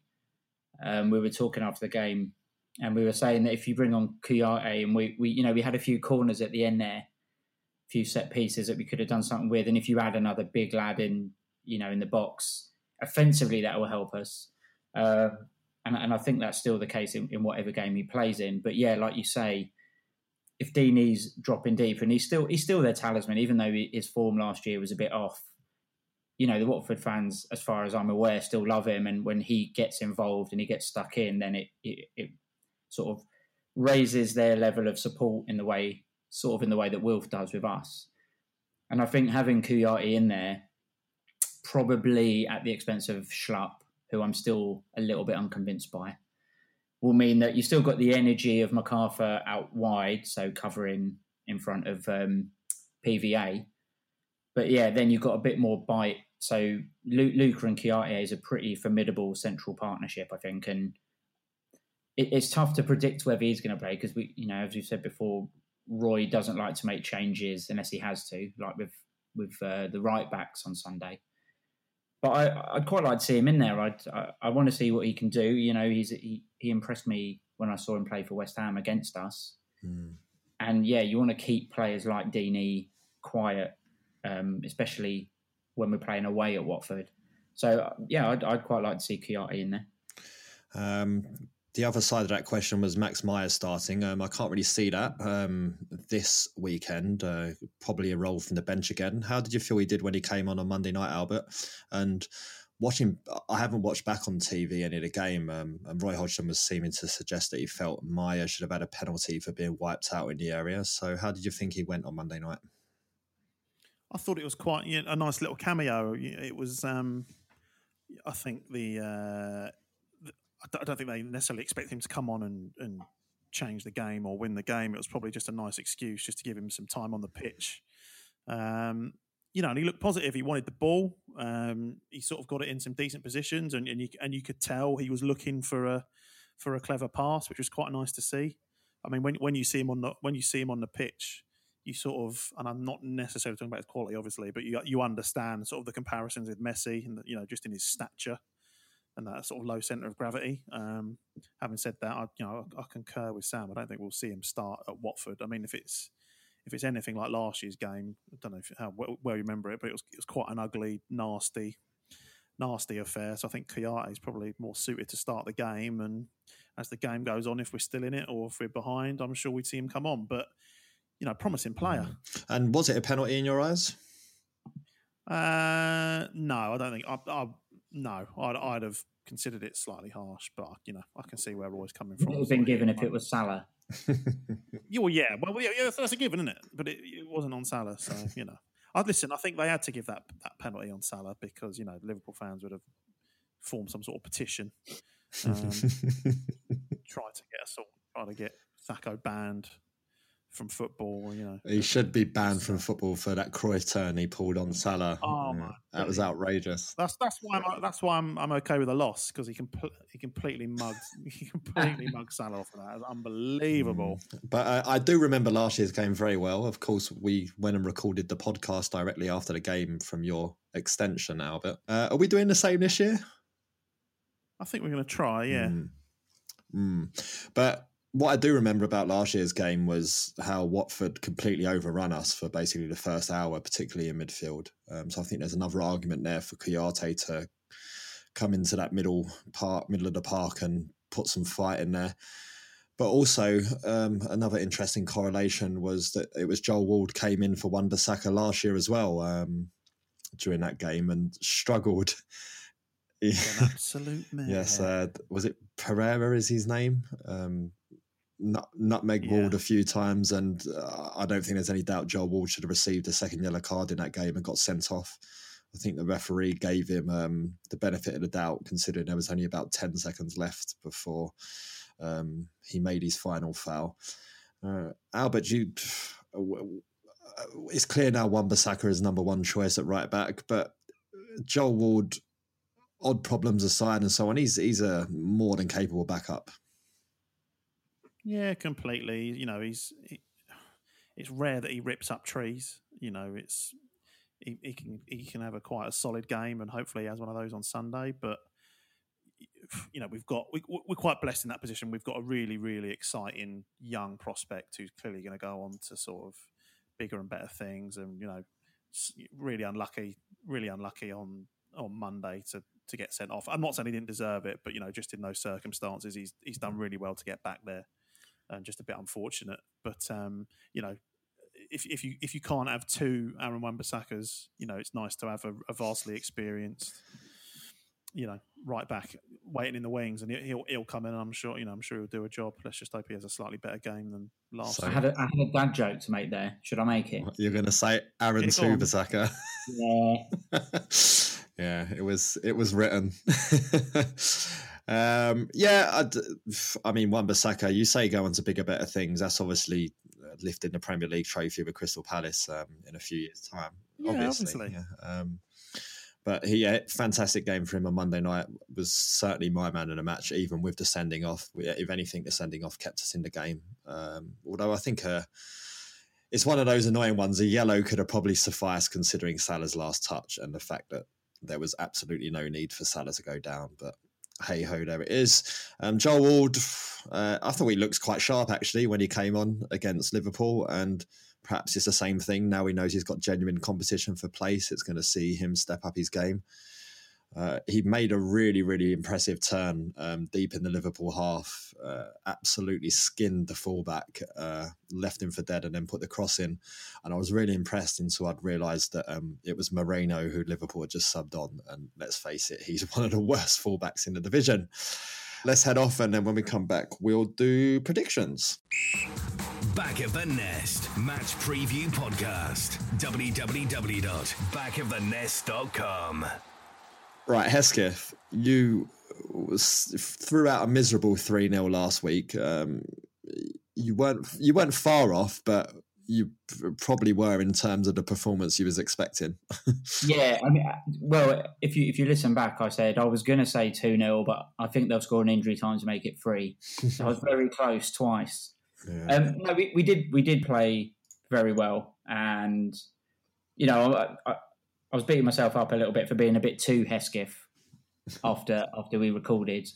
um, we were talking after the game and we were saying that if you bring on Kouyaté and we, we, you know, we had a few corners at the end there, a few set pieces that we could have done something with, and if you add another big lad in, you know, in the box, offensively that will help us. Uh, and, and I think that's still the case in, in whatever game he plays in. But yeah, like you say, if Deeney's dropping deep, and he's still he's still their talisman, even though his form last year was a bit off. you know, the Watford fans, as far as I'm aware, still love him. And when he gets involved and he gets stuck in, then it, it, it sort of raises their level of support in the way, sort of in the way that Wilf does with us. And I think having Kouyaté in there, probably at the expense of Schlupp, who I'm still a little bit unconvinced by, will mean that you've still got the energy of McArthur out wide, so covering in front of um, PVA. But yeah, then you've got a bit more bite. So Luka and Kouyaté is a pretty formidable central partnership, I think, and it, it's tough to predict whether he's going to play because we, you know, as we've said before, Roy doesn't like to make changes unless he has to, like with with uh, the right backs on Sunday. But I, would quite like to see him in there. I'd, I, I want to see what he can do. You know, he's he, he impressed me when I saw him play for West Ham against us. Mm. And yeah, you want to keep players like Deeney quiet, um, especially when we're playing away at Watford. So yeah, I'd, I'd quite like to see Kouyaté in there. Um, the other side of that question was Max Meyer starting. Um, I can't really see that um, this weekend. Uh, probably a role from the bench again. How did you feel he did when he came on on Monday night, Albert? And watching, I haven't watched back on TV any of the game. Um, and Roy Hodgson was seeming to suggest that he felt Meyer should have had a penalty for being wiped out in the area. So, how did you think he went on Monday night? I thought it was quite you know, a nice little cameo. It was, um, I think the. Uh, I don't think they necessarily expect him to come on and, and change the game or win the game. It was probably just a nice excuse just to give him some time on the pitch. Um, you know, and he looked positive. He wanted the ball. Um, he sort of got it in some decent positions, and, and you and you could tell he was looking for a for a clever pass, which was quite nice to see. I mean, when when you see him on the when you see him on the pitch, you sort of, and I'm not necessarily talking about his quality, obviously, but you you understand sort of the comparisons with Messi, and you know, just in his stature and that sort of low centre of gravity. Um, having said that, I, you know, I, I, concur with Sam. I don't think we'll see him start at Watford. I mean, if it's if it's anything like last year's game, I don't know if, how well, well you remember it, but it was it was quite an ugly, nasty, nasty affair. So I think Kouyaté is probably more suited to start the game. And as the game goes on, if we're still in it or if we're behind, I'm sure we'd see him come on. But you know, promising player. And was it a penalty in your eyes? Uh, no, I don't think. I, I no, I'd, I'd have considered it slightly harsh, but you know, I can see where Roy's coming from. It would have been given if it was Salah. yeah, well, yeah, well, yeah, yeah, that's a given, isn't it? But it, it wasn't on Salah, so you know. I listen. I think they had to give that that penalty on Salah because you know Liverpool fans would have formed some sort of petition, um, try to get us all, try to get Sakho banned from football. You know, he should be banned from football for that Cruyff turn he pulled on Salah. Oh yeah, that was outrageous. That's that's why I'm that's why I'm I'm okay with a loss because he can he completely mugged he completely mugged Salah off of that. It's unbelievable. Mm. But uh, I do remember last year's game very well. Of course, we went and recorded the podcast directly after the game from your extension, Albert. Uh, are we doing the same this year? I think we're going to try. Yeah. Mm. Mm. But what I do remember about last year's game was how Watford completely overrun us for basically the first hour, particularly in midfield. Um, so I think there's another argument there for Kouyaté to come into that middle part, middle of the park, and put some fight in there. But also, um, another interesting correlation was that it was Joel Ward came in for Wan-Bissaka last year as well um, during that game and struggled. An absolute man. yes, uh, was it Pereyra? Is his name? Um, nutmeg yeah. Ward a few times, and uh, I don't think there's any doubt Joel Ward should have received a second yellow card in that game and got sent off. I think the referee gave him um, the benefit of the doubt, considering there was only about 10 seconds left before um, he made his final foul. Uh, Albert, you, uh, it's clear now Wan-Bissaka is number one choice at right back, but Joel Ward, odd problems aside and so on, he's, he's a more than capable backup. Yeah, completely. You know, he's he, it's rare that he rips up trees. You know, it's he, he, can he can have a quite a solid game, and hopefully he has one of those on Sunday. But you know, we've got we, we're quite blessed in that position. We've got a really really exciting young prospect who's clearly going to go on to sort of bigger and better things. And you know, really unlucky, really unlucky on on Monday to to get sent off. I'm not saying he didn't deserve it, but you know, just in those circumstances, he's he's done really well to get back there and just a bit unfortunate. But um, you know, if if you if you can't have two Aaron Wan-Bissakas, you know, it's nice to have a, a vastly experienced, you know, right back waiting in the wings, and he'll he'll come in. I'm sure, you know, I'm sure he'll do a job. Let's just hope he has a slightly better game than last. I had a, I had a dad joke to make there. Should I make it? You're going to say Aaron Yeah, go on. Yeah. yeah, it was it was written. um, yeah, I'd, I mean, Wan Bissaka, you say go on to bigger, better things. That's obviously uh, lifting the Premier League trophy with Crystal Palace um, in a few years' time. Yeah, obviously. obviously. Yeah. Um, but he, yeah, fantastic game for him on Monday night. Was certainly my man in the match, even with the sending off. If anything, the sending off kept us in the game. Um, although I think uh, it's one of those annoying ones. A yellow could have probably sufficed considering Salah's last touch and the fact that there was absolutely no need for Salah to go down. But hey ho, there it is. Um, Joel Ward, uh, I thought he looked quite sharp actually when he came on against Liverpool, and perhaps it's the same thing. Now he knows he's got genuine competition for place. It's going to see him step up his game. Uh, he made a really, really impressive turn um, deep in the Liverpool half. Uh, absolutely skinned the fullback, uh, left him for dead, and then put the cross in. And I was really impressed until I'd realised that um, it was Moreno who Liverpool had just subbed on. And let's face it, he's one of the worst fullbacks in the division. Let's head off, and then when we come back, we'll do predictions. Back of the Nest Match Preview Podcast. www.backofthenest.com. Right, Hesketh, you was, threw out a miserable 3 0 last week. Um, you weren't you weren't far off, but you probably were in terms of the performance you was expecting. Yeah, I mean, well, if you if you listen back, I said I was going to say two 0 but I think they'll score an injury time to make it three. so I was very close twice. Um, no, we, we did we did play very well, and you know, I, I, I was beating myself up a little bit for being a bit too Hesketh after after we recorded.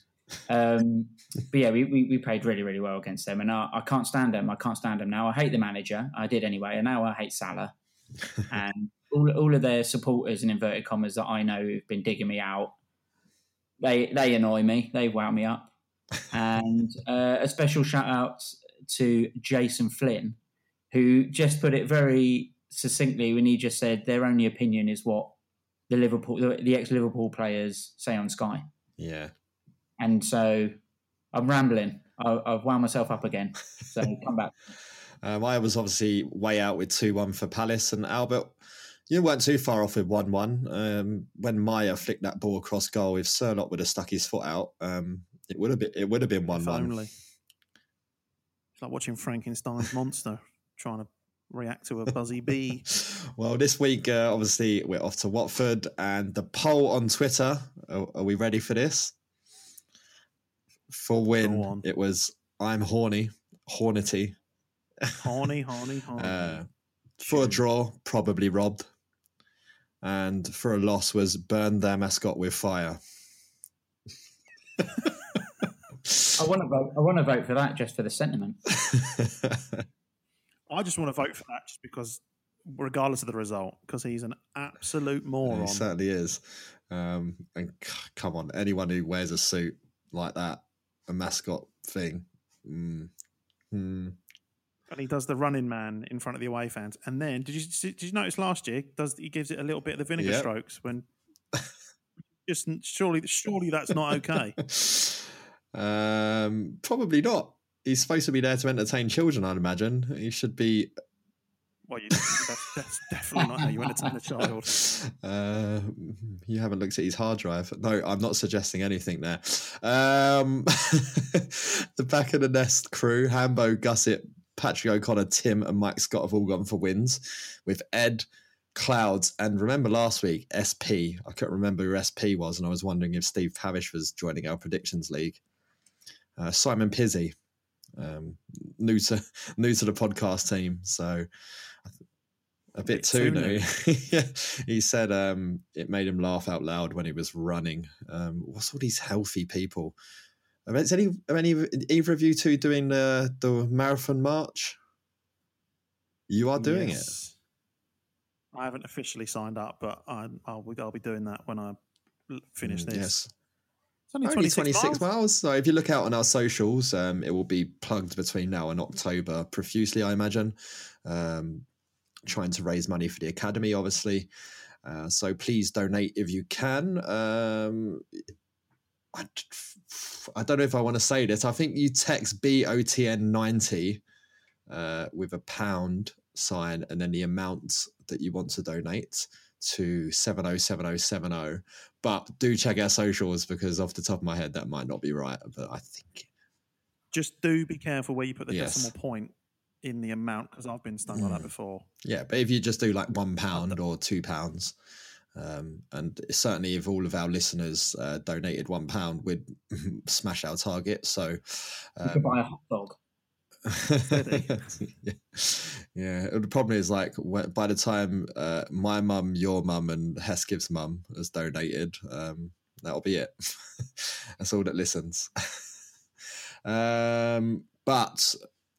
Um, but yeah, we, we, we played really really well against them, and I, I can't stand them. I can't stand them now. I hate the manager. I did anyway, and now I hate Salah and all, all of their supporters and inverted commas that I know who've been digging me out. They they annoy me. They wow me up. And uh, a special shout out to Jason Flynn, who just put it very succinctly when he just said their only opinion is what the Liverpool the, the ex Liverpool players say on Sky. Yeah. And so I'm rambling. I, I've wound myself up again. So come back. Um, I was obviously way out with 2 1 for Palace and Albert. You weren't too far off with 1 1. Um, when Meyer flicked that ball across goal, if Sørloth would have stuck his foot out, um, it would have been it would have been 1 1. only. It's like watching Frankenstein's monster trying to react to a buzzy bee. Well, this week, uh, obviously, we're off to Watford, and the poll on Twitter. Are, are we ready for this? For win, it was I'm horny, hornety. Horny, horny, horny. Uh, for a draw, probably robbed, and for a loss was burn their mascot with fire. I want to vote. I want to vote for that just for the sentiment. I just want to vote for that just because, regardless of the result, because he's an absolute moron. He certainly is. Um, and c- come on, anyone who wears a suit like that, a mascot thing. Mm, mm. And he does the running man in front of the away fans. And then, did you did you notice last year? Does he gives it a little bit of the vinegar Yep. strokes when? Just surely, surely that's not okay. Um, probably not. He's supposed to be there to entertain children, I'd imagine. He should be. Well, you, that's, definitely not how you entertain a child. Uh, you haven't looked at his hard drive. No, I'm not suggesting anything there. Um, the back of the nest crew: Hambo, Gusset, Patrick O'Connor, Tim, and Mike Scott have all gone for wins, with Ed, Clouds, and remember last week SP. I couldn't remember who SP was, and I was wondering if Steve Parish was joining our predictions league. Uh, Simon Pizzi, um, new to new to the podcast team, so a bit, bit too too new. new. yeah, he said um, it made him laugh out loud when he was running. Um, what's all these healthy people? Are Is any are any either of you two doing the the marathon march? You are doing it. I haven't officially signed up, but I, I'll, I'll be doing that when I finish Mm, this. yes. Only, Only 26, 26 miles. miles. So if you look out on our socials, um, it will be plugged between now and October profusely, I imagine. Um, trying to raise money for the academy, obviously. Uh, so please donate if you can. Um, I, I don't know if I want to say this. I think you text BOTN90 uh, with a pound sign and then the amount that you want to donate to 707070. But do check our socials because off the top of my head, that might not be right. But I think. Just do be careful where you put the Yes. decimal point in the amount because I've been stung on that before. Yeah, but if you just do like one pound or two pounds, um, and certainly if all of our listeners uh, donated one pound, we'd smash our target. So, You could um, buy a hot dog. yeah. Yeah. The problem is like by the time uh, my mum, your mum, and Hesketh's mum has donated, um, that'll be it. That's all that listens. um, but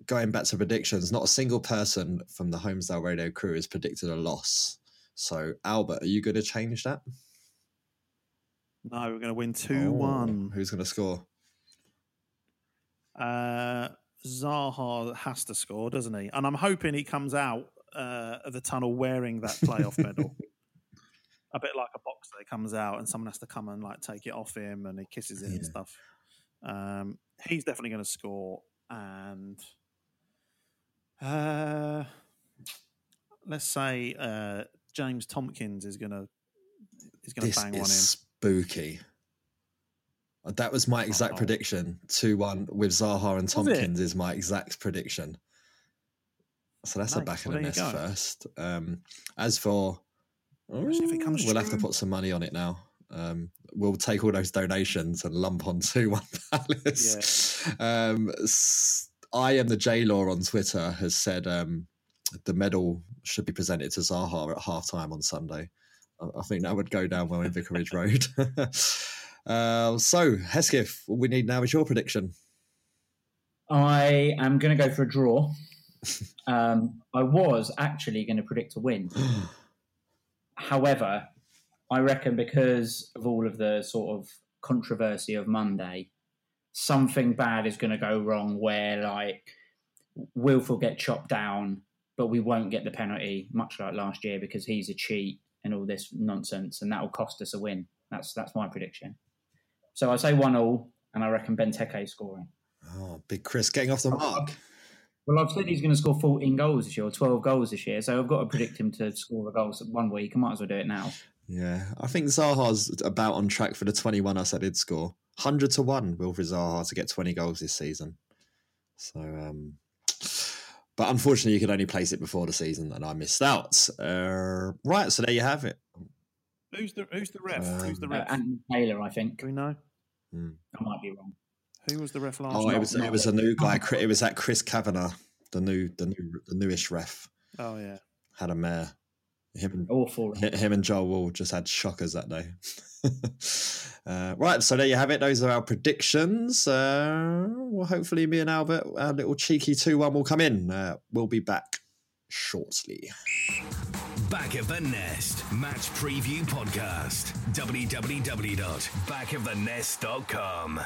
going back to predictions, not a single person from the Holmesdale Radio crew has predicted a loss. So Albert, are you going to change that? No, we're going to win 2 1. Oh, Who's going to score? Uh, Zaha has to score, doesn't he? And I'm hoping he comes out uh, of the tunnel wearing that playoff medal. A bit like a boxer, he comes out and someone has to come and like take it off him, and he kisses it and stuff. Um, he's definitely going to score, and uh, let's say uh, James Tompkins is going to is going to bang one in. spooky. That was my exact prediction. 2 1 with Zaha and? Tompkins is my exact prediction. So that's a Nice. back of Well, the nest go. first. Um, as for. Imagine if it comes we'll have to put some money on it now. Um, we'll take all those donations and lump on 2 1 Palace. Um, s- I am the J Law on Twitter has said um, the medal should be presented to Zaha at half time on Sunday. I, I think that would go down well in Vicarage Road. uh, so, Hesketh, all we need now is your prediction. I am going to go for a draw. um, I was actually going to predict a win. However, I reckon because of all of the sort of controversy of Monday, something bad is going to go wrong where, like, Wilf will get chopped down, but we won't get the penalty, much like last year, because he's a cheat and all this nonsense, and that will cost us a win. That's that's my prediction. So I say one all, and I reckon Benteke scoring. Oh, Big Chris getting off the mark. Well, I've said he's going to score 14 goals this year, or 12 goals this year, so I've got to predict him to score the goals one week. I might as well do it now. Yeah, I think Zaha's about on track for the 21 I said he'd score. 100 to 1 Wilfried Zaha to get 20 goals this season. So, um, but unfortunately, you could only place it before the season, and I missed out. Uh, right, so there you have it. Who's the Who's the ref? who's the Uh, ref? Anthony Taylor, I think. Do we know? I might be wrong. Who was the ref last Oh, it was it was a new guy. It was that Chris Kavanagh, the new the new the newish ref. Oh yeah. Had a mare. Him and awful. Him and Joel Ward just had shockers that day. uh, right, so there you have it. Those are our predictions. Uh, well, hopefully, me and Albert, our little cheeky two-one, will come in. Uh, we'll be back shortly. Back of the Nest Match Preview Podcast. www.backofthenest.com.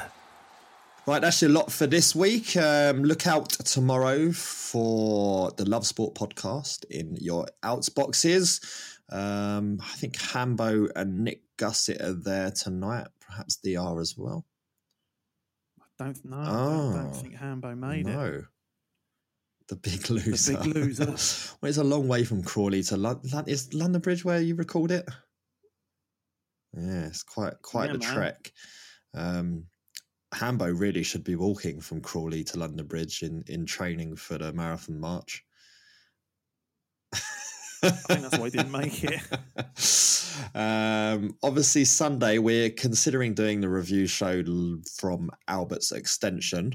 Right, that's your lot for this week. Um, look out tomorrow for the Love Sport podcast in your outs boxes. Um, I think Hambo and Nick Gusset are there tonight, perhaps DR as well. I don't know. I Oh, don't think Hambo made no. it. The big loser. big loser. well, it's a long way from Crawley to London. Is London Bridge where you record it? Yeah, it's quite quite Yeah, the man. trek. Um, Hambo really should be walking from Crawley to London Bridge in, in training for the marathon march. I think that's why he didn't make it. um, obviously, Sunday we're considering doing the review show from Albert's extension.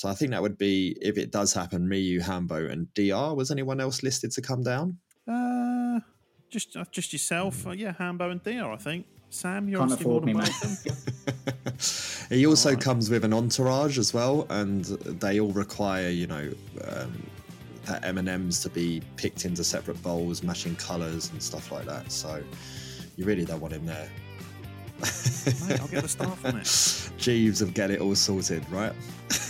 So I think that would be if it does happen, me, you, Hambo, and DR. Was anyone else listed to come down? Uh, just uh, just yourself. Uh, yeah, Hambo and DR. I think. Sam, you're Can't obviously more afford me, mate. welcome. He also comes with an entourage as well, and they all require, you know, um, that M and M's to be picked into separate bowls, matching colours and stuff like that. So you really don't want him there. Mate, I'll get the staff on it. Jeeves will get it all sorted, right?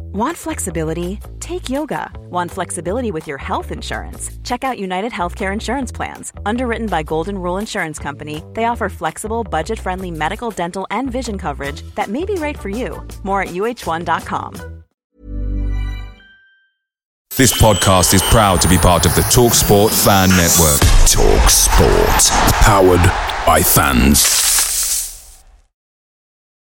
Want flexibility? Take yoga. Want flexibility with your health insurance? Check out United Healthcare Insurance Plans. Underwritten by Golden Rule Insurance Company, they offer flexible, budget friendly medical, dental, and vision coverage that may be right for you. More at uh1.com. This podcast is proud to be part of the TalkSport Fan Network. Talk Sport. Powered by fans.